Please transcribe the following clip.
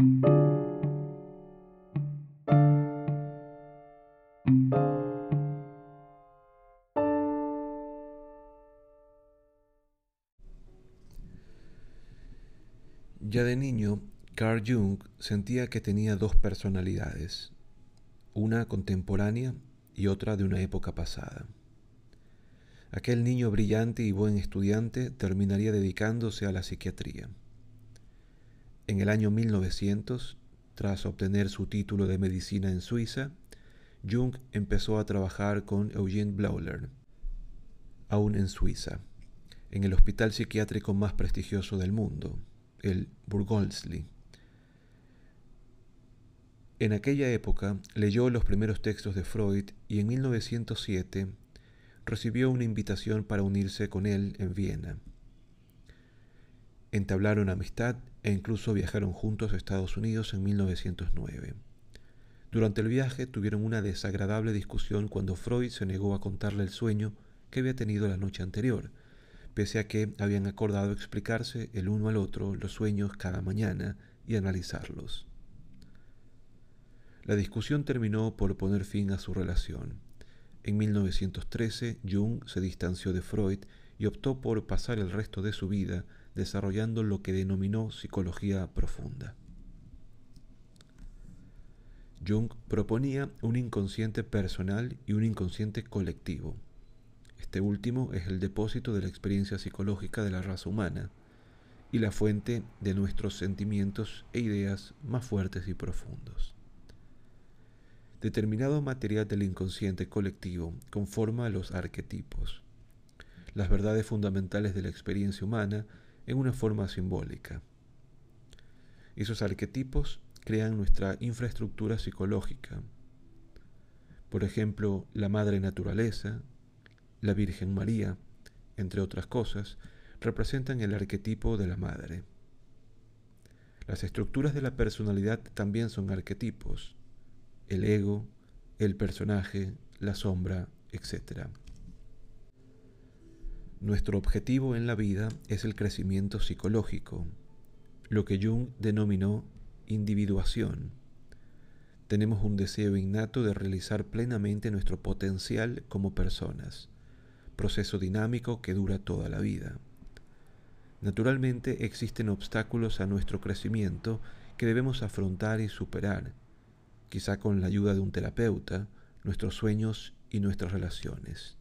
Ya de niño, Carl Jung sentía que tenía dos personalidades, una contemporánea y otra de una época pasada. Aquel niño brillante y buen estudiante terminaría dedicándose a la psiquiatría. En el año 1900, tras obtener su título de medicina en Suiza, Jung empezó a trabajar con Eugene Blauler, aún en Suiza, en el hospital psiquiátrico más prestigioso del mundo, el Burgolsli. En aquella época leyó los primeros textos de Freud y en 1907 recibió una invitación para unirse con él en Viena. Entablaron amistad e incluso viajaron juntos a Estados Unidos en 1909. Durante el viaje tuvieron una desagradable discusión cuando Freud se negó a contarle el sueño que había tenido la noche anterior, pese a que habían acordado explicarse el uno al otro los sueños cada mañana y analizarlos. La discusión terminó por poner fin a su relación. En 1913, Jung se distanció de Freud y optó por pasar el resto de su vida desarrollando lo que denominó psicología profunda. Jung proponía un inconsciente personal y un inconsciente colectivo. Este último es el depósito de la experiencia psicológica de la raza humana y la fuente de nuestros sentimientos e ideas más fuertes y profundos. Determinado material del inconsciente colectivo conforma los arquetipos, las verdades fundamentales de la experiencia humana en una forma simbólica. Esos arquetipos crean nuestra infraestructura psicológica. Por ejemplo, la Madre Naturaleza, la Virgen María, entre otras cosas, representan el arquetipo de la Madre. Las estructuras de la personalidad también son arquetipos el ego, el personaje, la sombra, etc. Nuestro objetivo en la vida es el crecimiento psicológico, lo que Jung denominó individuación. Tenemos un deseo innato de realizar plenamente nuestro potencial como personas, proceso dinámico que dura toda la vida. Naturalmente existen obstáculos a nuestro crecimiento que debemos afrontar y superar, quizá con la ayuda de un terapeuta, nuestros sueños y nuestras relaciones.